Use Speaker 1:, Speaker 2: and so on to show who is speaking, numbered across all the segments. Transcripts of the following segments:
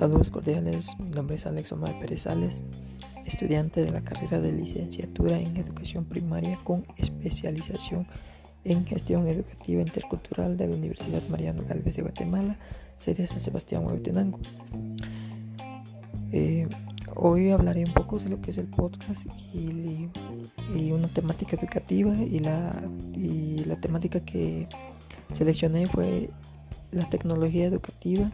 Speaker 1: Saludos cordiales, mi nombre es Alex Omar Pérez Sales, estudiante de la carrera de licenciatura en educación primaria con especialización en gestión educativa intercultural de la Universidad Mariano Galvez de Guatemala, sede San Sebastián Huehuetenango. Eh, hoy hablaré un poco de lo que es el podcast y, una temática educativa y la, y la temática que seleccioné fue la tecnología educativa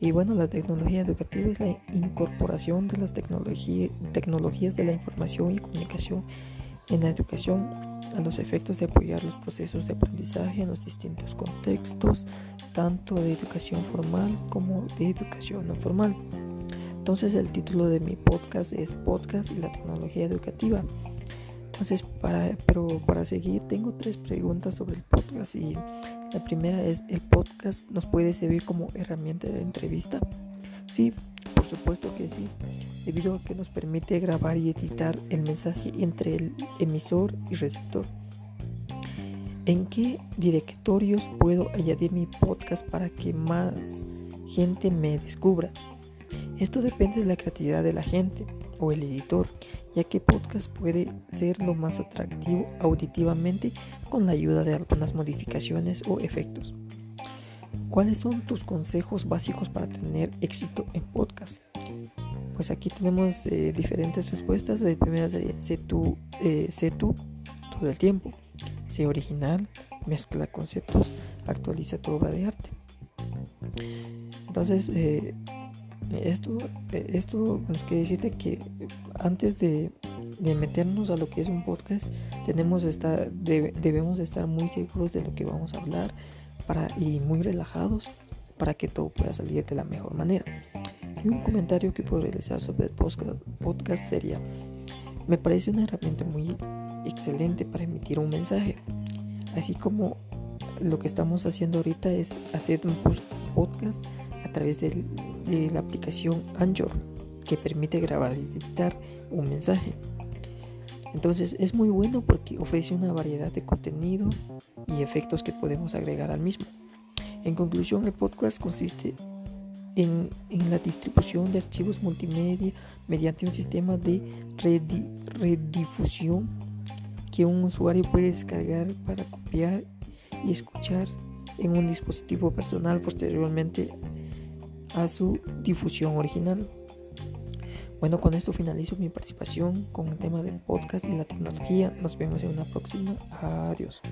Speaker 1: y bueno, la tecnología educativa es la incorporación de las tecnologías de la información y comunicación en la educación a los efectos de apoyar los procesos de aprendizaje en los distintos contextos, tanto de educación formal como de educación no formal. Entonces el título de mi podcast es Podcast y la tecnología educativa. Entonces, para, pero para seguir, tengo tres preguntas sobre el podcast y la primera es, ¿el podcast nos puede servir como herramienta de entrevista? Sí, por supuesto que sí, debido a que nos permite grabar y editar el mensaje entre el emisor y receptor. ¿En qué directorios puedo añadir mi podcast para que más gente me descubra? Esto depende de la creatividad de la gente o el editor, ya que podcast puede ser lo más atractivo auditivamente con la ayuda de algunas modificaciones o efectos. ¿Cuáles son tus consejos básicos para tener éxito en podcast? Pues aquí tenemos eh, diferentes respuestas. La primera sería, sé tú, eh, sé tú todo el tiempo. Sé original, mezcla conceptos, actualiza tu obra de arte. Entonces, eh, esto, esto nos quiere decirte que antes de de meternos a lo que es un podcast, tenemos estar, debemos estar muy seguros de lo que vamos a hablar para, y muy relajados para que todo pueda salir de la mejor manera. Y un comentario que puedo realizar sobre el podcast sería, me parece una herramienta muy excelente para emitir un mensaje, así como lo que estamos haciendo ahorita es hacer un podcast a través de la aplicación Anchor que permite grabar y editar un mensaje. Entonces es muy bueno porque ofrece una variedad de contenido y efectos que podemos agregar al mismo. En conclusión, el podcast consiste en, la distribución de archivos multimedia mediante un sistema de redifusión que un usuario puede descargar para copiar y escuchar en un dispositivo personal posteriormente a su difusión original. Bueno, con esto finalizo mi participación con el tema del podcast y la tecnología. Nos vemos en una próxima. Adiós.